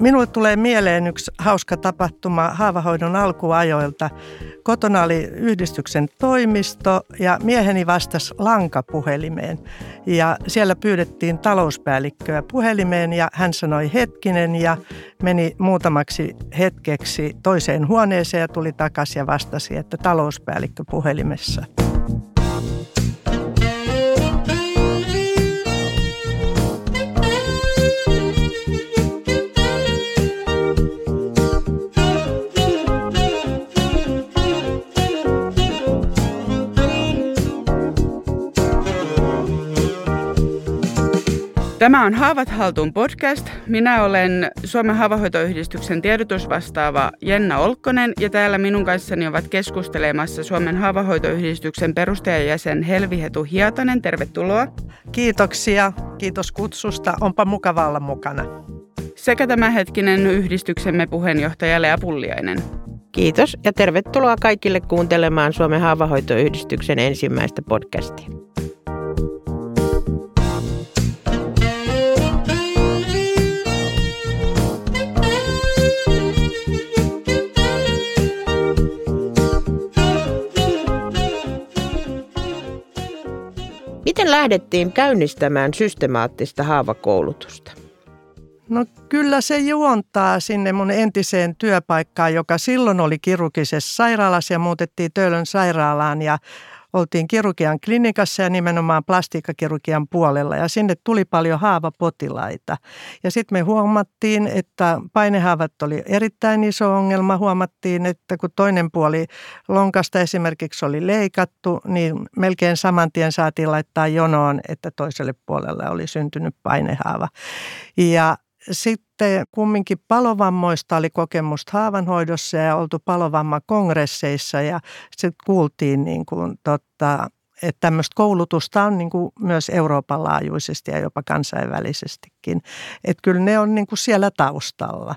Minulle tulee mieleen yksi hauska tapahtuma haavahoidon alkuajoilta. Kotona oli yhdistyksen toimisto ja mieheni vastasi lankapuhelimeen. Ja siellä pyydettiin talouspäällikköä puhelimeen ja hän sanoi hetkinen ja meni muutamaksi hetkeksi toiseen huoneeseen ja tuli takaisin ja vastasi, että talouspäällikkö puhelimessa. Tämä on Haavat haltuun podcast. Minä olen Suomen haavahoitoyhdistyksen tiedotusvastaava Jenna Olkkonen ja täällä minun kanssani ovat keskustelemassa Suomen haavahoitoyhdistyksen perustajajäsen Helvi Hetu Hiatanen. Tervetuloa. Kiitoksia. Kiitos kutsusta. Onpa mukava olla mukana. Sekä tämänhetkinen yhdistyksemme puheenjohtaja Lea Pulliainen. Kiitos ja tervetuloa kaikille kuuntelemaan Suomen haavahoitoyhdistyksen ensimmäistä podcastia. Miten lähdettiin käynnistämään systemaattista haavakoulutusta? No kyllä se juontaa sinne mun entiseen työpaikkaan, joka silloin oli kirurgisessa sairaalassa ja muutettiin Töölön sairaalaan ja oltiin kirurgian klinikassa ja nimenomaan plastiikkakirurgian puolella ja sinne tuli paljon haavapotilaita. Ja sitten me huomattiin, että painehaavat oli erittäin iso ongelma. Huomattiin, että kun toinen puoli lonkasta esimerkiksi oli leikattu, niin melkein saman tien saatiin laittaa jonoon, että toiselle puolelle oli syntynyt painehaava. Ja sitten kumminkin palovammoista oli kokemusta haavanhoidossa ja oltu palovammakongresseissa ja sitten kuultiin niin kuin, totta, että tämmöistä koulutusta on niin kuin myös Euroopan laajuisesti ja jopa kansainvälisestikin. Että kyllä ne on niin kuin siellä taustalla.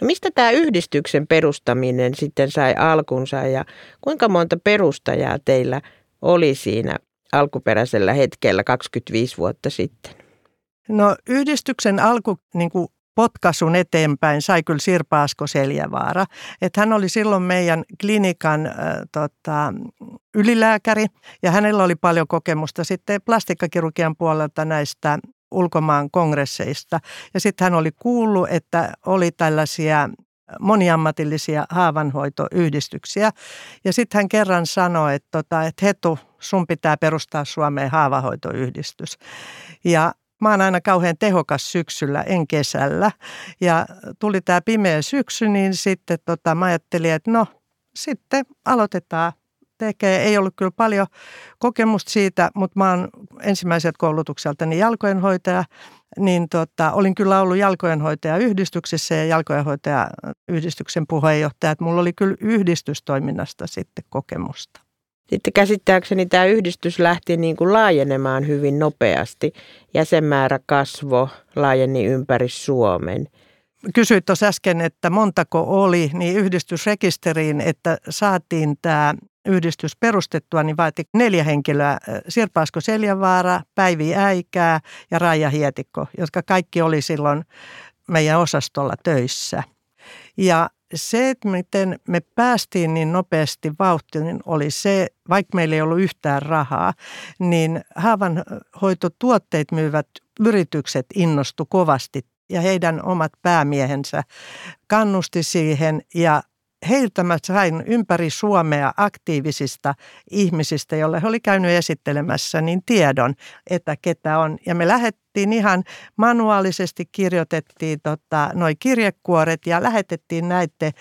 No mistä tämä yhdistyksen perustaminen sitten sai alkunsa ja kuinka monta perustajaa teillä oli siinä alkuperäisellä hetkellä 25 vuotta sitten? No yhdistyksen alku niin kuin potkasun eteenpäin sai kyllä Sirpa Asko Seljävaara. Että hän oli silloin meidän klinikan äh, tota, ylilääkäri ja hänellä oli paljon kokemusta sitten plastikkakirurgian puolelta näistä ulkomaan kongresseista. Ja sitten hän oli kuullut, että oli tällaisia moniammatillisia haavanhoitoyhdistyksiä. Ja sitten hän kerran sanoi, että, tota, että Hetu, sun pitää perustaa Suomeen haavahoitoyhdistys. Ja Mä oon aina kauhean tehokas syksyllä, en kesällä. Ja tuli tämä pimeä syksy, niin sitten tota, mä ajattelin, että no sitten aloitetaan tekee. Ei ollut kyllä paljon kokemusta siitä, mutta mä oon ensimmäiset koulutukseltani jalkojenhoitaja, niin tota, olin kyllä ollut jalkojenhoitaja yhdistyksessä ja jalkojenhoitaja yhdistyksen puheenjohtaja. Että mulla oli kyllä yhdistystoiminnasta sitten kokemusta. Sitten käsittääkseni tämä yhdistys lähti niin kuin laajenemaan hyvin nopeasti. Jäsenmäärä kasvo, laajeni ympäri Suomen. Kysyit tuossa äsken, että montako oli, niin yhdistysrekisteriin, että saatiin tämä yhdistys perustettua, niin vaati neljä henkilöä. Sirpa Asko Seljavaara, Päivi Äikää ja Raija Hietikko, jotka kaikki oli silloin meidän osastolla töissä. Ja se, että miten me päästiin niin nopeasti vauhtiin, niin oli se, vaikka meillä ei ollut yhtään rahaa, niin haavanhoitotuotteet myyvät yritykset innostu kovasti ja heidän omat päämiehensä kannusti siihen ja heiltä mä sain ympäri Suomea aktiivisista ihmisistä, joille he oli käynyt esittelemässä, niin tiedon, että ketä on. Ja me lähdettiin ihan manuaalisesti, kirjoitettiin tota, noi kirjekuoret ja lähetettiin näiden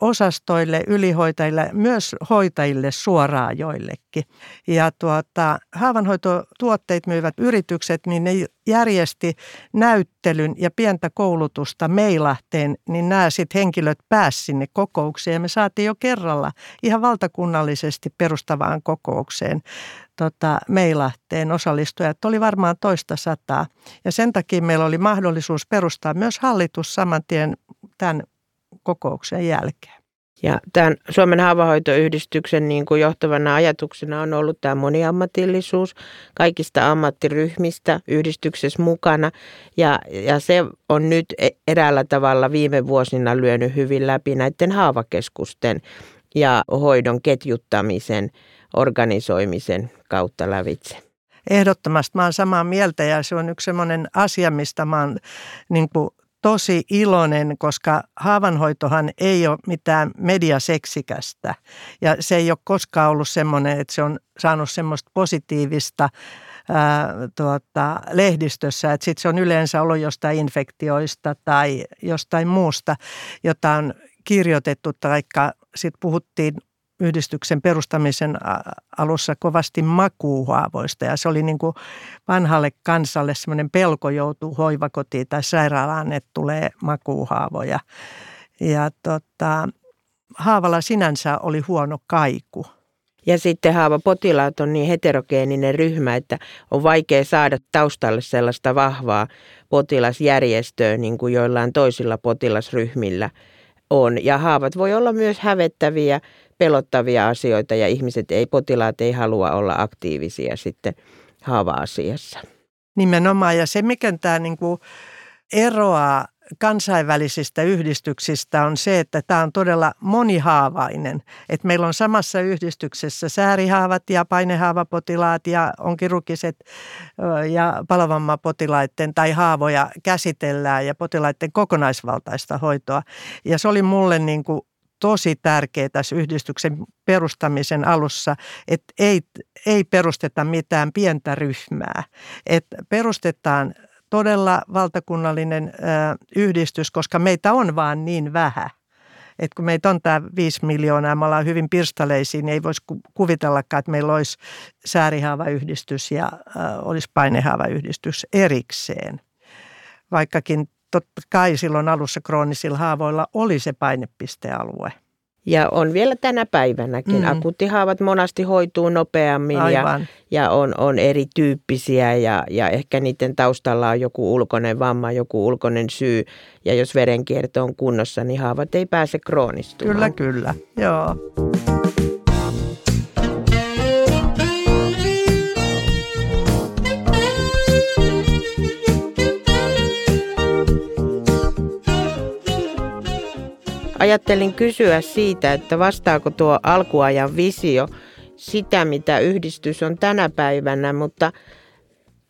osastoille, ylihoitajille, myös hoitajille suoraan joillekin. Ja tuota, haavanhoitotuotteet myyvät yritykset, niin ne järjesti näyttelyn ja pientä koulutusta Meilahteen, niin nämä sitten henkilöt pääsivät sinne kokoukseen. Me saatiin jo kerralla ihan valtakunnallisesti perustavaan kokoukseen tota, Meilahteen osallistujat oli varmaan toista sataa. Ja sen takia meillä oli mahdollisuus perustaa myös hallitus saman tien tämän kokouksen jälkeen. Ja tämän Suomen haavahoitoyhdistyksen niin kuin johtavana ajatuksena on ollut tämä moniammatillisuus kaikista ammattiryhmistä yhdistyksessä mukana. Ja, ja se on nyt e-, eräällä tavalla viime vuosina lyönyt hyvin läpi näiden haavakeskusten ja hoidon ketjuttamisen, organisoimisen kautta lävitse. Ehdottomasti mä oon samaa mieltä ja se on yksi sellainen asia, mistä mä oon niin kuin tosi iloinen, koska haavanhoitohan ei ole mitään mediaseksikästä. Ja se ei ole koskaan ollut semmoinen, että se on saanut semmoista positiivista ää, tuota, lehdistössä, että sitten se on yleensä ollut jostain infektioista tai jostain muusta, jota on kirjoitettu, tai sitten puhuttiin yhdistyksen perustamisen alussa kovasti makuuhaavoista ja se oli niin kuin vanhalle kansalle semmoinen pelko joutuu hoivakotiin tai sairaalaan, että tulee makuuhaavoja. Ja tota, haavalla sinänsä oli huono kaiku. Ja sitten haavapotilaat on niin heterogeeninen ryhmä, että on vaikea saada taustalle sellaista vahvaa potilasjärjestöä niin kuin joillain toisilla potilasryhmillä on. Ja haavat voi olla myös hävettäviä pelottavia asioita ja ihmiset ei, potilaat ei halua olla aktiivisia sitten haava-asiassa. Nimenomaan ja se mikä tämä niin kuin eroaa kansainvälisistä yhdistyksistä on se, että tämä on todella monihaavainen. Että meillä on samassa yhdistyksessä säärihaavat ja painehaavapotilaat ja onkirukiset ja palovammapotilaiden tai haavoja käsitellään ja potilaiden kokonaisvaltaista hoitoa. Ja se oli mulle niin kuin tosi tärkeää tässä yhdistyksen perustamisen alussa, että ei, ei perusteta mitään pientä ryhmää. Että perustetaan todella valtakunnallinen yhdistys, koska meitä on vaan niin vähän. että kun meitä on tämä 5 miljoonaa, me ollaan hyvin pirstaleisiin, niin ei voisi kuvitellakaan, että meillä olisi säärihaavayhdistys ja ö, olisi painehaavayhdistys erikseen. Vaikkakin totta kai silloin alussa kroonisilla haavoilla oli se painepistealue. Ja on vielä tänä päivänäkin. Mm. Akuuttihaavat monasti hoituu nopeammin ja, ja on, on erityyppisiä ja, ja ehkä niiden taustalla on joku ulkoinen vamma, joku ulkoinen syy. Ja jos verenkierto on kunnossa, niin haavat ei pääse kroonistumaan. Kyllä, kyllä. Joo. Ajattelin kysyä siitä, että vastaako tuo alkuajan visio sitä, mitä yhdistys on tänä päivänä, mutta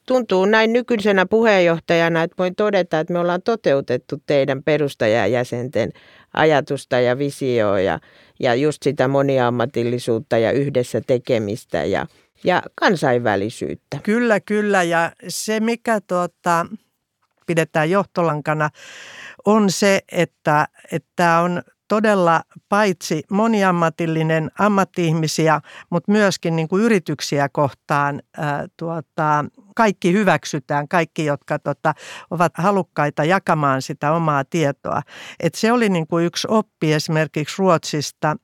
tuntuu näin nykyisenä puheenjohtajana, että voin todeta, että me ollaan toteutettu teidän perustajajäsenten ajatusta ja visioa ja, ja just sitä moniammatillisuutta ja yhdessä tekemistä ja, ja kansainvälisyyttä. Kyllä, kyllä. Ja se, mikä tuota, pidetään johtolankana, on se, että tämä on todella paitsi moniammatillinen ammattiihmisiä, mutta myöskin niin kuin yrityksiä kohtaan ää, tuota, kaikki hyväksytään, kaikki, jotka tota, ovat halukkaita jakamaan sitä omaa tietoa. Et se oli niin kuin yksi oppi esimerkiksi Ruotsista,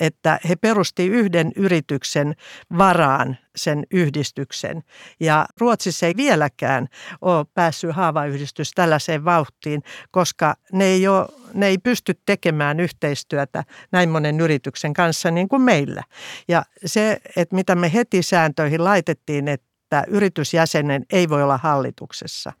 että he perusti yhden yrityksen varaan sen yhdistyksen. Ja Ruotsissa ei vieläkään ole päässyt haavayhdistys tällaiseen vauhtiin, koska ne ei, ole, ne ei pysty tekemään yhteistyötä näin monen yrityksen kanssa niin kuin meillä. Ja se, että mitä me heti sääntöihin laitettiin, että yritysjäsenen ei voi olla hallituksessa.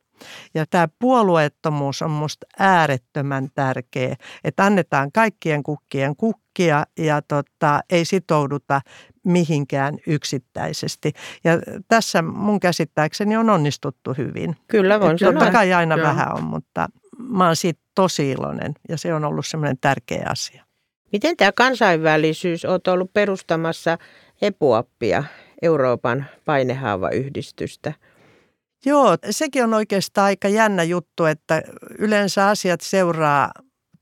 Ja tämä puolueettomuus on minusta äärettömän tärkeä, että annetaan kaikkien kukkien kukkia ja tota, ei sitouduta mihinkään yksittäisesti. Ja tässä mun käsittääkseni on onnistuttu hyvin. Kyllä voin sanoa. Totta kai aina Joo. vähän on, mutta mä oon siitä tosi iloinen ja se on ollut semmoinen tärkeä asia. Miten tämä kansainvälisyys, olet ollut perustamassa EPUappia, Euroopan painehaavayhdistystä – Joo, sekin on oikeastaan aika jännä juttu, että yleensä asiat seuraa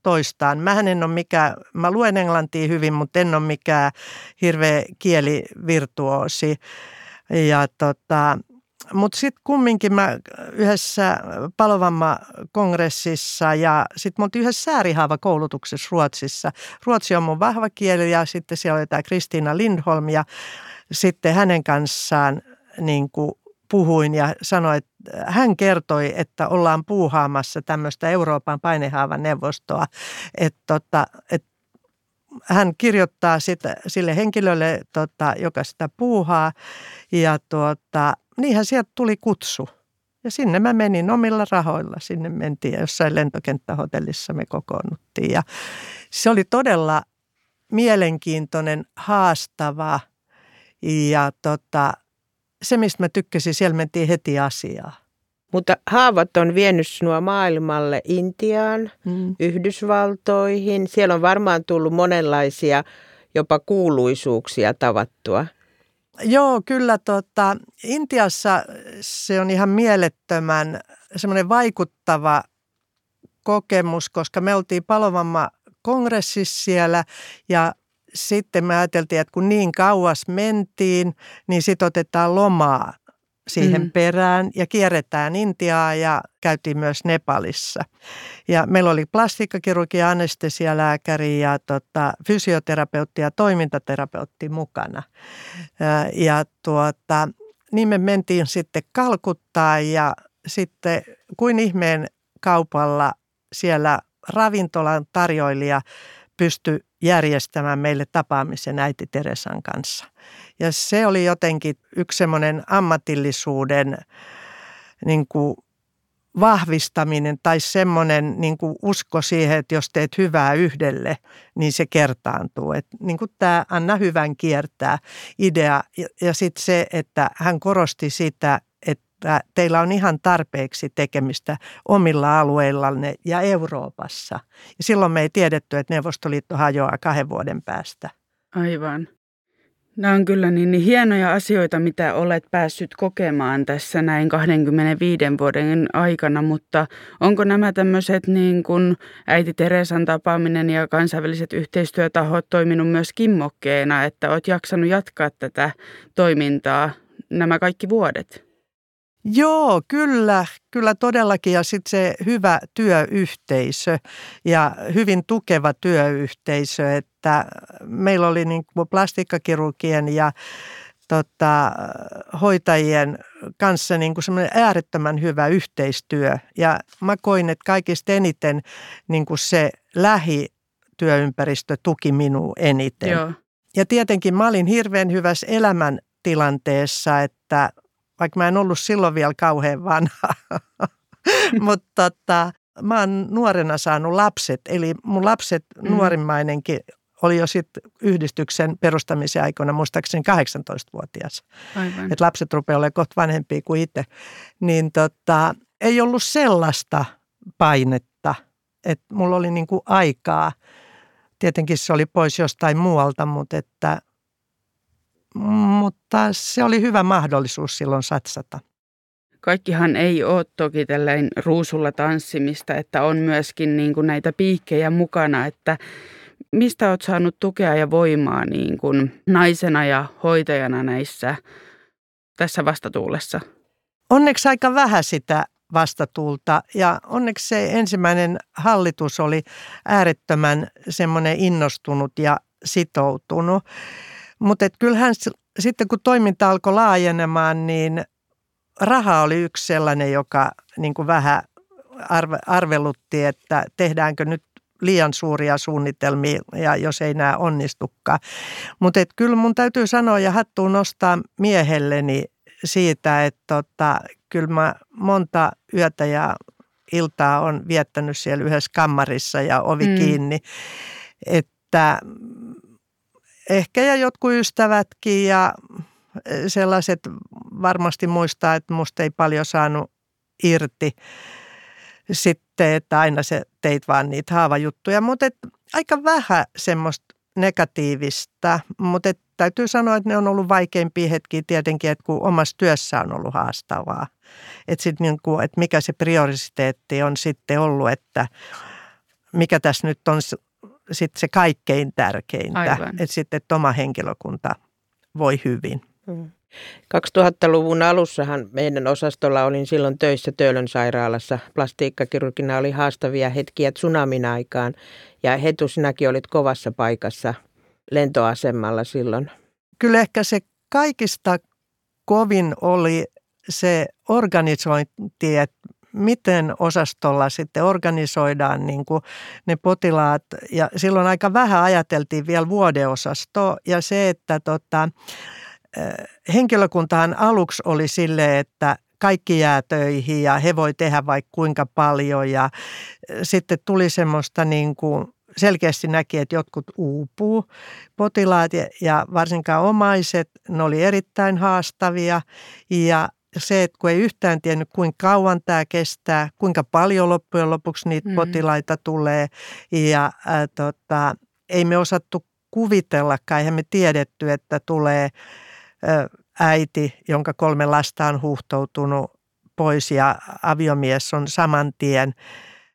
toistaan. Mä en ole mikään, mä luen englantia hyvin, mutta en ole mikään hirveä kielivirtuoosi. Ja tota, mutta sitten kumminkin mä yhdessä palovamma-kongressissa ja sitten mä yhdessä säärihaava-koulutuksessa Ruotsissa. Ruotsi on mun vahva kieli ja sitten siellä oli tämä Kristiina Lindholm ja sitten hänen kanssaan niin kuin puhuin ja sanoin, että hän kertoi, että ollaan puuhaamassa tämmöistä Euroopan painehaavan neuvostoa, että, tota, että hän kirjoittaa sitä, sille henkilölle, tota, joka sitä puuhaa. Ja tuota, niinhän sieltä tuli kutsu. Ja sinne mä menin omilla rahoilla. Sinne mentiin ja jossain lentokenttähotellissa me kokoonnuttiin. Ja se oli todella mielenkiintoinen, haastava ja tota, se, mistä mä tykkäsin, siellä mentiin heti asiaa. Mutta haavat on vienyt sinua maailmalle Intiaan, mm. Yhdysvaltoihin. Siellä on varmaan tullut monenlaisia jopa kuuluisuuksia tavattua. Joo, kyllä. Tota, Intiassa se on ihan mielettömän semmoinen vaikuttava kokemus, koska me oltiin palovamma kongressissa siellä ja sitten me ajateltiin, että kun niin kauas mentiin, niin sitten otetaan lomaa siihen mm. perään ja kierretään Intiaa ja käytiin myös Nepalissa. Ja meillä oli plastiikkakirurgi, anestesialääkäri ja tota, fysioterapeutti ja toimintaterapeutti mukana. Ja, tuota, niin me mentiin sitten Kalkuttaa ja sitten kuin ihmeen kaupalla siellä ravintolan tarjoilija pystyi järjestämään meille tapaamisen äiti Teresan kanssa. Ja se oli jotenkin yksi semmoinen ammatillisuuden niin kuin vahvistaminen tai semmoinen niin kuin usko siihen, että jos teet hyvää yhdelle, niin se kertaantuu. Että niin kuin tämä Anna Hyvän kiertää idea. Ja, ja sitten se, että hän korosti sitä, että teillä on ihan tarpeeksi tekemistä omilla alueillanne ja Euroopassa. Ja silloin me ei tiedetty, että Neuvostoliitto hajoaa kahden vuoden päästä. Aivan. Nämä on kyllä niin, niin hienoja asioita, mitä olet päässyt kokemaan tässä näin 25 vuoden aikana, mutta onko nämä tämmöiset niin kuin äiti Teresan tapaaminen ja kansainväliset yhteistyötahot toiminut myös kimmokkeena, että olet jaksanut jatkaa tätä toimintaa nämä kaikki vuodet? Joo, kyllä, kyllä todellakin. Ja sitten se hyvä työyhteisö ja hyvin tukeva työyhteisö, että meillä oli niin kuin plastikkakirurgien ja tota, hoitajien kanssa niin kuin semmoinen äärettömän hyvä yhteistyö. Ja mä koin, että kaikista eniten niin kuin se lähityöympäristö tuki minua eniten. Joo. Ja tietenkin mä olin hirveän hyvässä elämäntilanteessa, että vaikka mä en ollut silloin vielä kauhean vanha. Mutta tota, mä oon nuorena saanut lapset, eli mun lapset mm. nuorimmainenkin oli jo sitten yhdistyksen perustamisen aikoina muistaakseni 18-vuotias. Aivan. Et lapset rupeaa olemaan kohta vanhempia kuin itse. Niin tota, ei ollut sellaista painetta, että mulla oli niinku aikaa. Tietenkin se oli pois jostain muualta, mutta että mutta se oli hyvä mahdollisuus silloin satsata. Kaikkihan ei ole toki tällainen ruusulla tanssimista, että on myöskin niin kuin näitä piikkejä mukana, että mistä olet saanut tukea ja voimaa niin kuin naisena ja hoitajana näissä tässä vastatuulessa? Onneksi aika vähän sitä vastatuulta ja onneksi se ensimmäinen hallitus oli äärettömän semmoinen innostunut ja sitoutunut. Mutta kyllähän sitten kun toiminta alkoi laajenemaan, niin raha oli yksi sellainen, joka niin kuin vähän arve, arvelutti, että tehdäänkö nyt liian suuria suunnitelmia ja jos ei nämä onnistukaan. Mutta kyllä mun täytyy sanoa ja hattuun nostaa miehelleni siitä, että tota, kyllä mä monta yötä ja iltaa on viettänyt siellä yhdessä kammarissa ja ovi mm. kiinni. Että ehkä ja jotkut ystävätkin ja e, sellaiset varmasti muistaa, että musta ei paljon saanut irti sitten, että aina se teit vaan niitä haavajuttuja, mutta et, aika vähän semmoista negatiivista, mutta et, täytyy sanoa, että ne on ollut vaikeimpia hetkiä tietenkin, että kun omassa työssä on ollut haastavaa. Että sit niin kuin, että mikä se prioriteetti on sitten ollut, että mikä tässä nyt on sit se kaikkein tärkeintä, että sitten että oma henkilökunta voi hyvin. 2000-luvun mm. alussahan meidän osastolla olin silloin töissä Töölön sairaalassa. Plastiikkakirurgina oli haastavia hetkiä tsunamin aikaan ja Hetu, sinäkin olit kovassa paikassa lentoasemalla silloin. Kyllä ehkä se kaikista kovin oli se organisointi, että miten osastolla sitten organisoidaan niin kuin ne potilaat. Ja silloin aika vähän ajateltiin vielä vuodeosastoa ja se, että tota, henkilökuntahan aluksi oli sille, että kaikki jää töihin ja he voi tehdä vaikka kuinka paljon ja sitten tuli semmoista niin kuin selkeästi näki, että jotkut uupuu. Potilaat ja varsinkaan omaiset, ne oli erittäin haastavia ja se, että kun ei yhtään tiennyt, kuinka kauan tämä kestää, kuinka paljon loppujen lopuksi niitä mm. potilaita tulee ja ää, tota, ei me osattu kuvitellakaan, eihän me tiedetty, että tulee ää, äiti, jonka kolme lasta on huhtoutunut pois ja aviomies on saman tien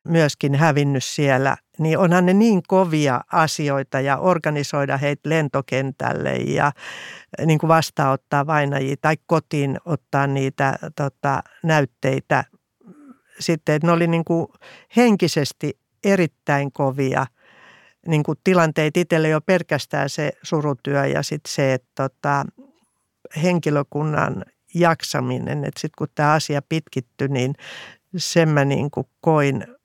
myöskin hävinnyt siellä, niin onhan ne niin kovia asioita ja organisoida heitä lentokentälle ja niin kuin vastaanottaa vainajia tai kotiin ottaa niitä tota, näytteitä. Sitten, että ne oli niin kuin henkisesti erittäin kovia niin kuin tilanteet itselle jo pelkästään se surutyö ja sitten se, että tota, henkilökunnan jaksaminen, että sitten kun tämä asia pitkittyi, niin sen mä niin kuin koin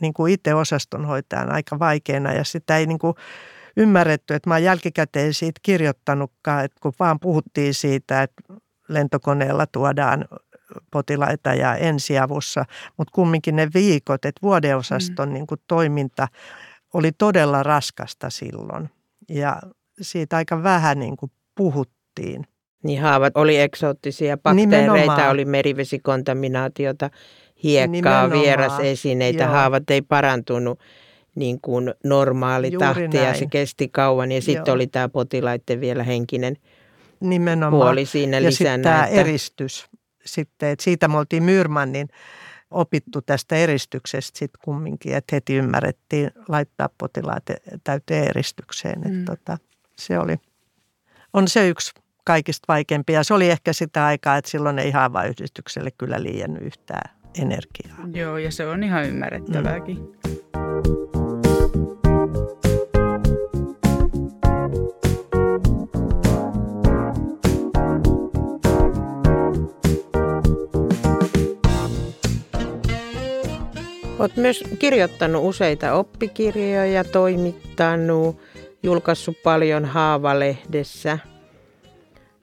niin kuin itse osastonhoitajan aika vaikeana ja sitä ei niin kuin ymmärretty, että mä oon jälkikäteen siitä kirjoittanutkaan, että kun vaan puhuttiin siitä, että lentokoneella tuodaan potilaita ja ensiavussa, mutta kumminkin ne viikot, että vuodeosaston mm. niin kuin toiminta oli todella raskasta silloin ja siitä aika vähän niin kuin puhuttiin. Niin haavat oli eksoottisia bakteereita, Nimenomaan. oli merivesikontaminaatiota, hiekkaa, Nimenomaan. vierasesineitä, Joo. haavat ei parantunut niin kuin normaali Juuri tahti näin. ja se kesti kauan ja sitten oli tämä potilaiden vielä henkinen Nimenomaan. puoli siinä ja lisänä. tämä että... eristys sitten, että siitä me oltiin Myyrmannin opittu tästä eristyksestä sitten kumminkin, että heti ymmärrettiin laittaa potilaat täyteen eristykseen. Mm. Että tota, se oli, on se yksi kaikista vaikeimpia. Se oli ehkä sitä aikaa, että silloin ei haavayhdistykselle kyllä liian yhtään energiaa. Joo, ja se on ihan ymmärrettävääkin. Mm. Olet myös kirjoittanut useita oppikirjoja, toimittanut, julkaissut paljon Haavalehdessä.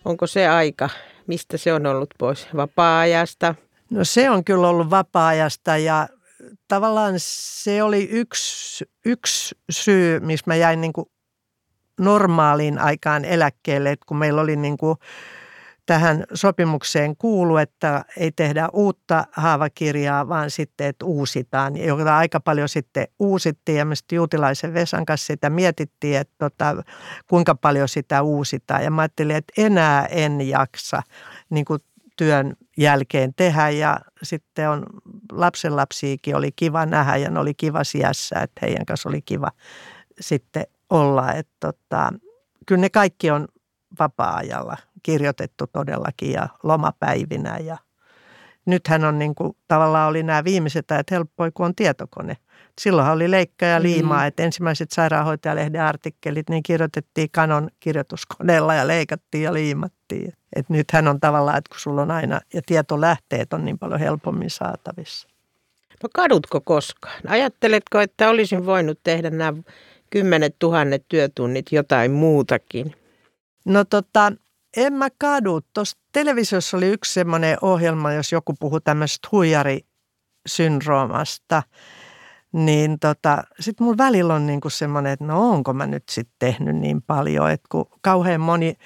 Onko se aika, mistä se on ollut pois? Vapaa-ajasta? No se on kyllä ollut vapaa-ajasta ja tavallaan se oli yksi, yksi syy, missä mä jäin niin kuin normaaliin aikaan eläkkeelle, että kun meillä oli niin kuin tähän sopimukseen kuulu, että ei tehdä uutta haavakirjaa, vaan sitten, että uusitaan, joka aika paljon sitten uusittiin. Ja me sitten Juutilaisen Vesan kanssa sitä mietittiin, että tota, kuinka paljon sitä uusitaan. Ja mä ajattelin, että enää en jaksa niin kuin työn jälkeen tehdä ja sitten on lapsenlapsiikin oli kiva nähdä ja ne oli kiva siässä, että heidän kanssa oli kiva sitten olla. Että tota, kyllä ne kaikki on vapaa-ajalla kirjoitettu todellakin ja lomapäivinä ja nythän on niin kuin, tavallaan oli nämä viimeiset ajat helppoi, kun on tietokone. Silloinhan oli leikka ja liimaa, mm. että ensimmäiset sairaanhoitajalehden artikkelit niin kirjoitettiin kanon kirjoituskoneella ja leikattiin ja liimattiin. Et nythän on tavallaan, että kun sulla on aina, ja tietolähteet on niin paljon helpommin saatavissa. No kadutko koskaan? Ajatteletko, että olisin voinut tehdä nämä kymmenet tuhannet työtunnit jotain muutakin? No tota, en mä kadu. Tuossa televisiossa oli yksi semmoinen ohjelma, jos joku puhuu tämmöisestä huijarisyndroomasta, niin tota, sitten mulla välillä on niinku semmoinen, että no onko mä nyt sitten tehnyt niin paljon, että kun kauhean moni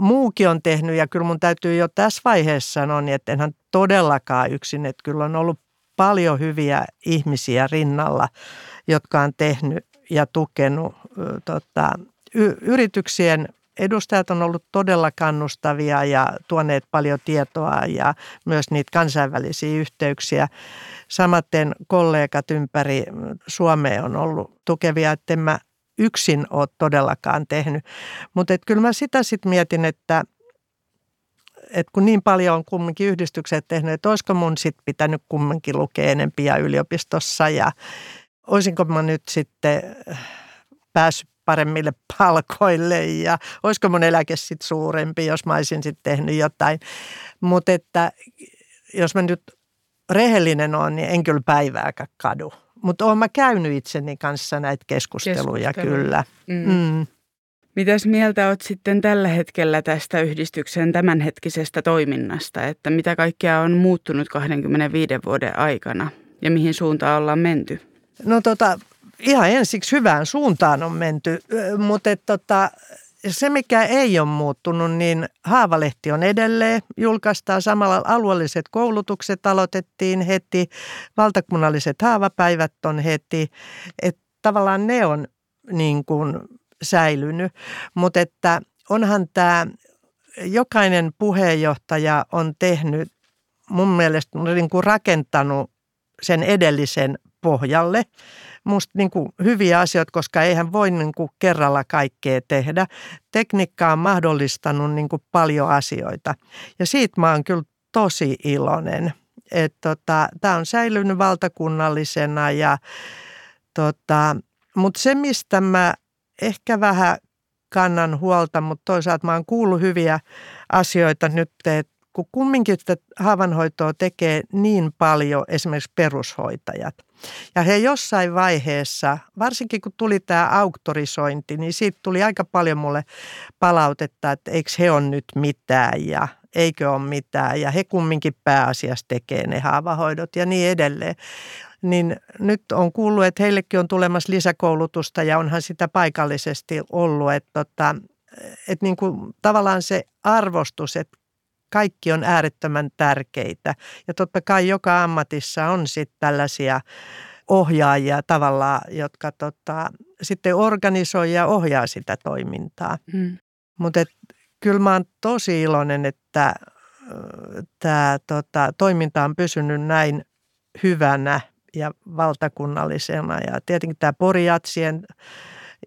muukin on tehnyt ja kyllä mun täytyy jo tässä vaiheessa sanoa, niin että enhän todellakaan yksin, että kyllä on ollut paljon hyviä ihmisiä rinnalla, jotka on tehnyt ja tukenut tota, y- yrityksien edustajat on ollut todella kannustavia ja tuoneet paljon tietoa ja myös niitä kansainvälisiä yhteyksiä. Samaten kollegat ympäri Suomea on ollut tukevia, että en mä yksin ole todellakaan tehnyt. Mutta kyllä mä sitä sitten mietin, että että kun niin paljon on kumminkin yhdistykset tehnyt, että olisiko mun sitten pitänyt kumminkin lukea enempiä yliopistossa ja olisinko mä nyt sitten päässyt paremmille palkoille ja olisiko mun eläke sitten suurempi, jos mä olisin sitten tehnyt jotain. Mutta että jos mä nyt rehellinen on, niin en kyllä päivääkään kadu. Mutta olen mä käynyt itseni kanssa näitä keskusteluja Keskusteluja. kyllä. Mm. Mm. Mitäs mieltä olet sitten tällä hetkellä tästä yhdistyksen tämänhetkisestä toiminnasta, että mitä kaikkea on muuttunut 25 vuoden aikana ja mihin suuntaan ollaan menty? No tota, ihan ensiksi hyvään suuntaan on menty, mutta tota, se mikä ei ole muuttunut, niin Haavalehti on edelleen, julkaistaan samalla alueelliset koulutukset aloitettiin heti, valtakunnalliset haavapäivät on heti, että tavallaan ne on niin kuin säilynyt, mutta että onhan tämä, jokainen puheenjohtaja on tehnyt mun mielestä niin kuin rakentanut sen edellisen pohjalle. Musta niin kuin hyviä asioita, koska eihän voi niin kuin kerralla kaikkea tehdä. Tekniikka on mahdollistanut niin kuin paljon asioita ja siitä mä oon kyllä tosi iloinen. Tota, Tämä on säilynyt valtakunnallisena ja tota, mutta se mistä mä ehkä vähän kannan huolta, mutta toisaalta mä oon kuullut hyviä asioita nyt, että kun kumminkin sitä haavanhoitoa tekee niin paljon esimerkiksi perushoitajat. Ja he jossain vaiheessa, varsinkin kun tuli tämä auktorisointi, niin siitä tuli aika paljon mulle palautetta, että eikö he on nyt mitään ja eikö ole mitään. Ja he kumminkin pääasiassa tekee ne haavahoidot ja niin edelleen. Niin nyt on kuullut, että heillekin on tulemassa lisäkoulutusta ja onhan sitä paikallisesti ollut, että, tota, että niin kuin tavallaan se arvostus, että kaikki on äärettömän tärkeitä. Ja totta kai joka ammatissa on sitten tällaisia ohjaajia tavallaan, jotka tota, sitten organisoi ja ohjaa sitä toimintaa. Mm. Mutta kyllä mä oon tosi iloinen, että tämä tota, toiminta on pysynyt näin hyvänä ja valtakunnallisena. Ja tietenkin tämä Poriatsien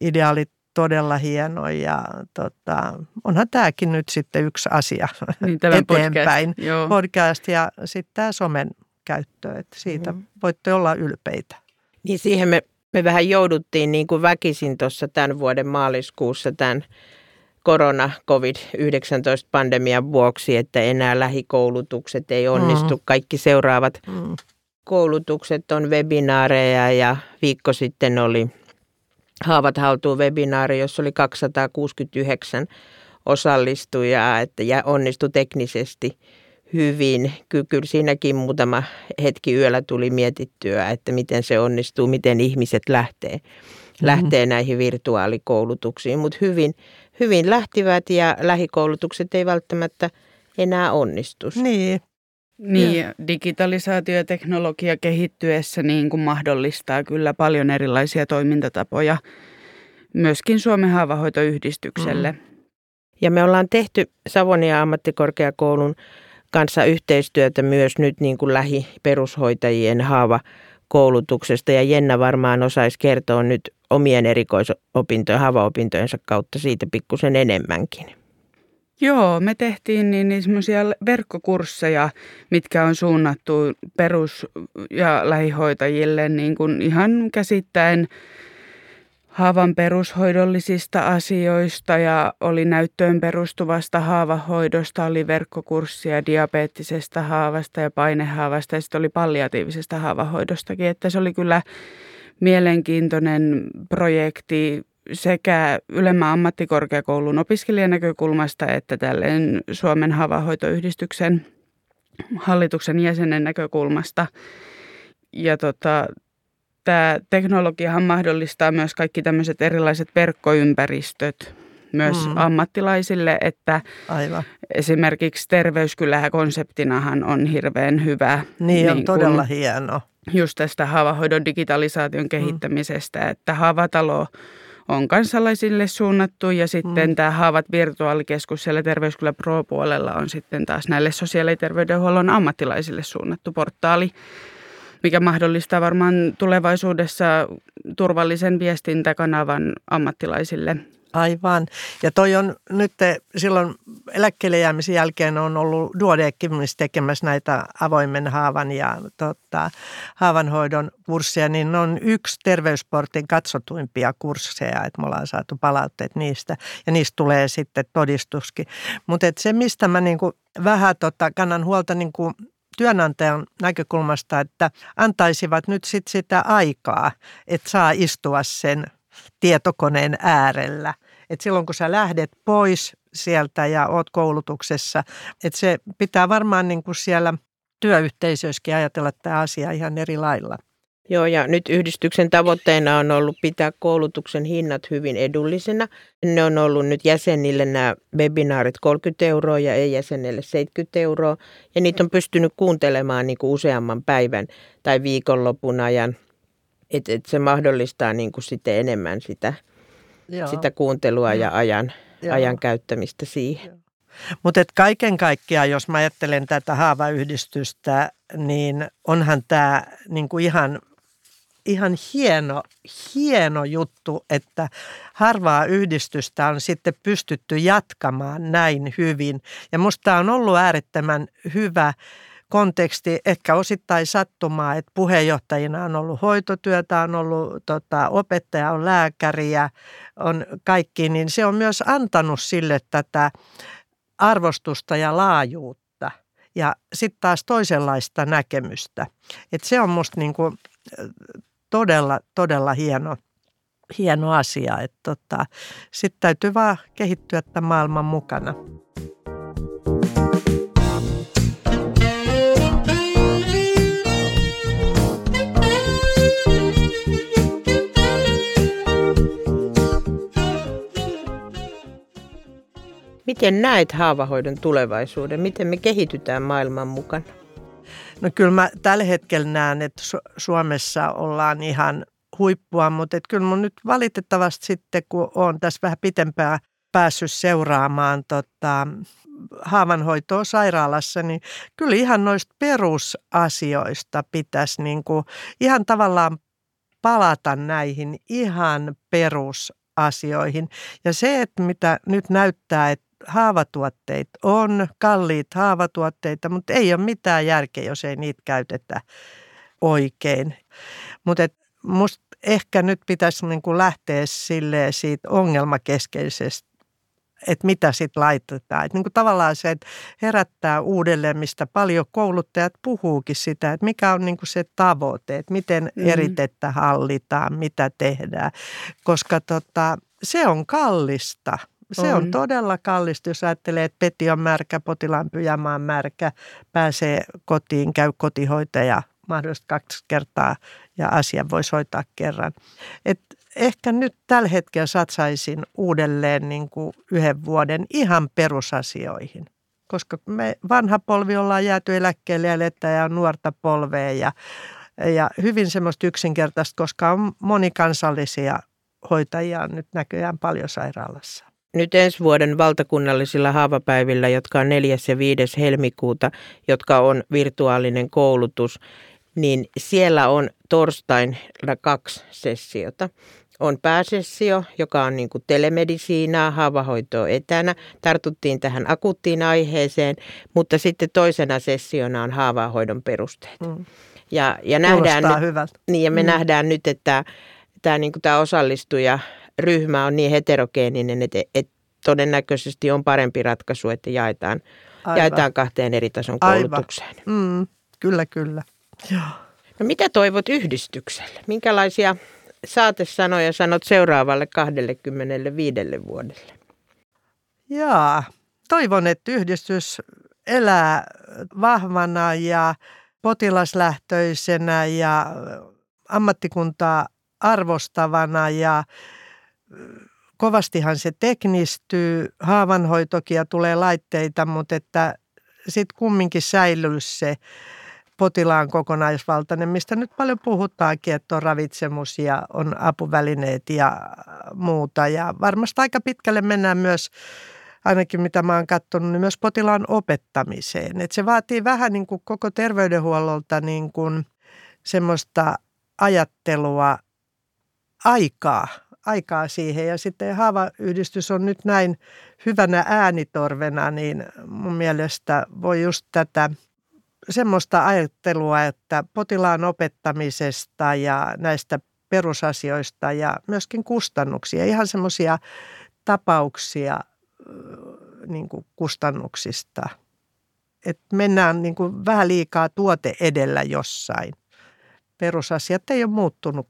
ideaali todella hieno ja tota, onhan tämäkin nyt sitten yksi asia Niin, tämä eteenpäin. Podcast. Joo. podcast ja sitten tämä somen käyttö, että siitä Mhm. voitte olla ylpeitä. Niin siihen me, me vähän jouduttiin niin kuin väkisin tuossa tämän vuoden maaliskuussa tämän korona-covid-19-pandemian vuoksi, että enää lähikoulutukset ei onnistu. Mm. Kaikki seuraavat Mm. koulutukset on webinaareja ja viikko sitten oli Haavat haltuun webinaari, jossa oli 269 osallistujaa, että ja onnistui teknisesti hyvin. Ky- Kyllä siinäkin muutama hetki yöllä tuli mietittyä, että miten se onnistuu, miten ihmiset lähtee, lähtee näihin virtuaalikoulutuksiin. Mutta hyvin, hyvin lähtivät ja lähikoulutukset ei välttämättä enää onnistu. Niin, Niin, digitalisaatio ja teknologia kehittyessä niin kuin mahdollistaa kyllä paljon erilaisia toimintatapoja myöskin Suomen haavahoitoyhdistykselle. Mm. Ja me ollaan tehty Savonia ammattikorkeakoulun kanssa yhteistyötä myös nyt niin kuin lähiperushoitajien haavakoulutuksesta. Ja Jenna varmaan osaisi kertoa nyt omien erikoisopintojen, haavaopintojensa kautta siitä pikkusen enemmänkin. Joo, me tehtiin niin, niin semmoisia verkkokursseja, mitkä on suunnattu perus- ja lähihoitajille niin kuin ihan käsittäen haavan perushoidollisista asioista ja oli näyttöön perustuvasta haavahoidosta, oli verkkokurssia diabeettisesta haavasta ja painehaavasta ja sitten oli palliatiivisesta haavahoidostakin, että se oli kyllä mielenkiintoinen projekti sekä ylemmän ammattikorkeakoulun opiskelijan näkökulmasta että tälleen Suomen haavahoitoyhdistyksen hallituksen jäsenen näkökulmasta. Ja tota, tämä teknologiahan mahdollistaa myös kaikki tämmöiset erilaiset verkkoympäristöt myös Mm. mm. ammattilaisille, että aivan. esimerkiksi terveyskylä-konseptinahan on hirveän hyvä. Niin, on kun- todella hieno. just tästä haavahoidon digitalisaation kehittämisestä, mm. että haavatalo on kansalaisille suunnattu ja sitten mm. tämä Haavat virtuaalikeskus siellä Terveyskylä Pro-puolella on sitten taas näille sosiaali- ja terveydenhuollon ammattilaisille suunnattu portaali, mikä mahdollistaa varmaan tulevaisuudessa turvallisen viestintäkanavan ammattilaisille. Aivan. Ja toi on nyt silloin eläkkeelle jäämisen jälkeen on ollut Duodeckimis tekemässä näitä avoimen haavan ja tota, haavanhoidon kursseja, niin ne on yksi terveysportin katsotuimpia kursseja, että me ollaan saatu palautteet niistä ja niistä tulee sitten todistuskin. Mutta se, mistä mä niinku vähän tota, kannan huolta niinku työnantajan näkökulmasta, että antaisivat nyt sit sitä aikaa, että saa istua sen tietokoneen äärellä. Et silloin kun sä lähdet pois sieltä ja oot koulutuksessa, että se pitää varmaan niin kuin siellä työyhteisöissäkin ajatella tämä asia ihan eri lailla. Joo, ja nyt yhdistyksen tavoitteena on ollut pitää koulutuksen hinnat hyvin edullisena. Ne on ollut nyt jäsenille nämä webinaarit 30 euroa ja ei-jäsenille 70 euroa. Ja niitä on pystynyt kuuntelemaan niin kuin useamman päivän tai viikonlopun ajan. Että et se mahdollistaa niin kuin sitten enemmän sitä, sitä kuuntelua ja ajan, ajan käyttämistä siihen. Mutta kaiken kaikkiaan, jos mä ajattelen tätä haavayhdistystä, niin onhan tämä niinku ihan ihan hieno, hieno juttu, että harvaa yhdistystä on sitten pystytty jatkamaan näin hyvin. Ja musta on ollut äärettömän hyvä konteksti, ehkä osittain sattumaa, että puheenjohtajina on ollut hoitotyötä, on ollut tota, opettaja, on lääkäriä, on kaikki, niin se on myös antanut sille tätä arvostusta ja laajuutta ja sitten taas toisenlaista näkemystä. Et se on musta niinku todella, todella hieno, hieno asia. Tota, Sitten täytyy vaan kehittyä tämän maailman mukana. Miten näet haavahoidon tulevaisuuden? Miten me kehitytään maailman mukana? No kyllä mä tällä hetkellä näen, että Suomessa ollaan ihan huippua, mutta että kyllä mun nyt valitettavasti sitten, kun olen tässä vähän pitempään päässyt seuraamaan tota, haavanhoitoa sairaalassa, niin kyllä ihan noista perusasioista pitäisi niin kuin ihan tavallaan palata näihin ihan perusasioihin. Ja se, että mitä nyt näyttää, että haavatuotteet on, kalliit haavatuotteita, mutta ei ole mitään järkeä, jos ei niitä käytetä oikein. Mutta musta ehkä nyt pitäisi niin kuin lähteä siitä ongelmakeskeisestä että mitä sitten laitetaan. Että niin kuin tavallaan se, että herättää uudelleen, mistä paljon kouluttajat puhuukin sitä, että mikä on niin kuin se tavoite, että miten mm. eritettä hallitaan, mitä tehdään. Koska tota, se on kallista. Se on. on todella kallista, jos ajattelee, että peti on märkä, potilaan pyjama on märkä, pääsee kotiin, käy kotihoitaja mahdollisesti kaksi kertaa ja asia voisi hoitaa kerran. Et ehkä nyt tällä hetkellä satsaisin uudelleen niin kuin yhden vuoden ihan perusasioihin. Koska me vanha polvi ollaan jääty eläkkeelle ja ja nuorta polvea ja, ja hyvin semmoista yksinkertaista, koska on monikansallisia hoitajia nyt näköjään paljon sairaalassa nyt ensi vuoden valtakunnallisilla haavapäivillä, jotka on 4. ja 5. helmikuuta, jotka on virtuaalinen koulutus, niin siellä on torstain kaksi sessiota. On pääsessio, joka on niin kuin telemedisiinaa, haavahoitoa etänä. Tartuttiin tähän akuuttiin aiheeseen, mutta sitten toisena sessiona on haavahoidon perusteet. Mm. Ja, ja, nähdään nyt, niin, ja me mm. nähdään nyt, että tämä, niin kuin tämä osallistuja ryhmä on niin heterogeeninen, että, että todennäköisesti on parempi ratkaisu, että jaetaan, jaetaan kahteen eri tason koulutukseen. Mm, kyllä, kyllä. Joo. No mitä toivot yhdistykselle? Minkälaisia saatesanoja sanot seuraavalle 25 vuodelle? Jaa, toivon, että yhdistys elää vahvana ja potilaslähtöisenä ja ammattikuntaa arvostavana ja kovastihan se teknistyy, haavanhoitokia ja tulee laitteita, mutta että sitten kumminkin säilyy se potilaan kokonaisvaltainen, mistä nyt paljon puhutaankin, että on ravitsemus ja on apuvälineet ja muuta. Ja varmasti aika pitkälle mennään myös, ainakin mitä mä oon katsonut, niin myös potilaan opettamiseen. Et se vaatii vähän niin kuin koko terveydenhuollolta niin kuin semmoista ajattelua, aikaa, aikaa siihen. Ja sitten haavayhdistys on nyt näin hyvänä äänitorvena, niin mun mielestä voi just tätä semmoista ajattelua, että potilaan opettamisesta ja näistä perusasioista ja myöskin kustannuksia, ihan semmoisia tapauksia niin kuin kustannuksista että mennään niin kuin vähän liikaa tuote edellä jossain. Perusasiat ei ole muuttunut.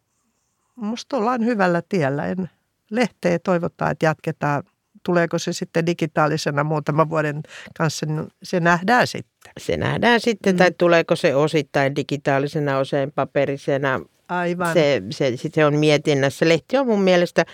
Musta ollaan hyvällä tiellä. En, lehteä toivottaa, että jatketaan. Tuleeko se sitten digitaalisena muutaman vuoden kanssa, niin se nähdään sitten. Se nähdään sitten, mm. tai tuleeko se osittain digitaalisena, oseen paperisena. Aivan. Se, se, se on mietinnässä. Lehti on mun mielestä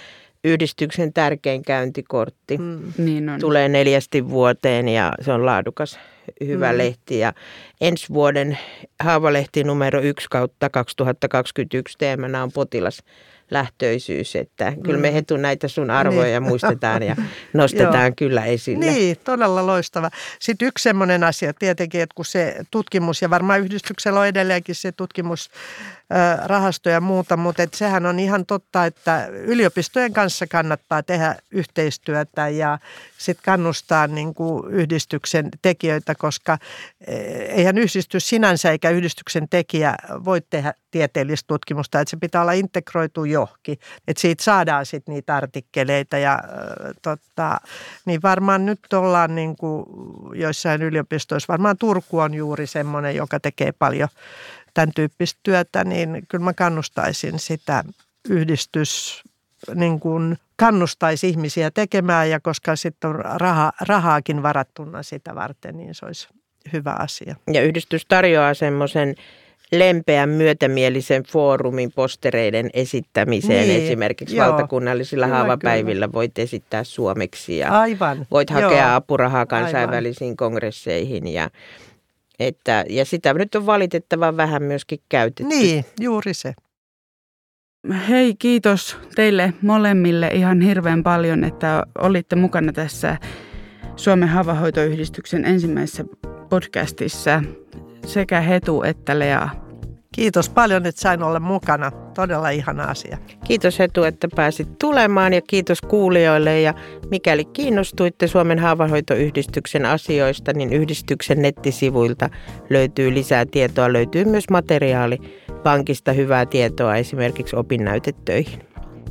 yhdistyksen tärkein käyntikortti. Mm. Niin on. Tulee neljästi vuoteen ja se on laadukas, hyvä mm. lehti. Ja ensi vuoden Haavalehti numero 1 kautta 2021 teemana on potilas lähtöisyys, että kyllä me mm. Hetu näitä sun arvoja niin. muistetaan ja nostetaan kyllä esille. Niin, todella loistava. Sitten yksi semmoinen asia tietenkin, että kun se tutkimus, ja varmaan yhdistyksellä on edelleenkin se tutkimus rahasto ja muuta, mutta et sehän on ihan totta, että yliopistojen kanssa kannattaa tehdä yhteistyötä ja sitten kannustaa niin kuin yhdistyksen tekijöitä, koska e, eihän yhdistys sinänsä eikä yhdistyksen tekijä voi tehdä tieteellistä tutkimusta, että se pitää olla integroitu johonkin, että siitä saadaan sitten niitä artikkeleita ja tota, niin varmaan nyt ollaan niin kuin joissain yliopistoissa, varmaan Turku on juuri semmoinen, joka tekee paljon tämän tyyppistä työtä, niin kyllä mä kannustaisin sitä yhdistys niin kuin kannustaisi ihmisiä tekemään ja koska sitten on raha, rahaakin varattuna sitä varten, niin se olisi hyvä asia. Ja yhdistys tarjoaa semmoisen lempeän myötämielisen foorumin postereiden esittämiseen. Niin, Esimerkiksi joo, valtakunnallisilla kyllä, haavapäivillä kyllä. voit esittää suomeksi ja Aivan, voit hakea joo, apurahaa kansainvälisiin aivan. kongresseihin ja että, ja sitä nyt on valitettavan vähän myöskin käytetty. Niin, juuri se. Hei, kiitos teille molemmille ihan hirveän paljon, että olitte mukana tässä Suomen havahoitoyhdistyksen ensimmäisessä podcastissa sekä Hetu että Lea. Kiitos paljon, että sain olla mukana. Todella ihana asia. Kiitos Etu, että pääsit tulemaan ja kiitos kuulijoille. Ja mikäli kiinnostuitte Suomen haavahoitoyhdistyksen asioista, niin yhdistyksen nettisivuilta löytyy lisää tietoa. Löytyy myös materiaali pankista hyvää tietoa esimerkiksi opinnäytetöihin.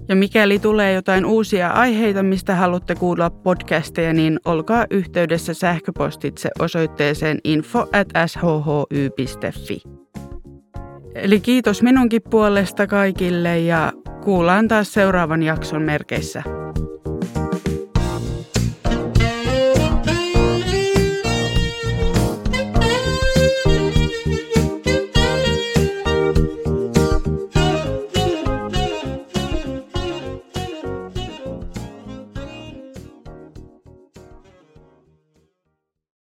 Ja mikäli tulee jotain uusia aiheita, mistä haluatte kuulla podcasteja, niin olkaa yhteydessä sähköpostitse osoitteeseen info at shhy.fi. Eli kiitos minunkin puolesta kaikille ja kuullaan taas seuraavan jakson merkeissä.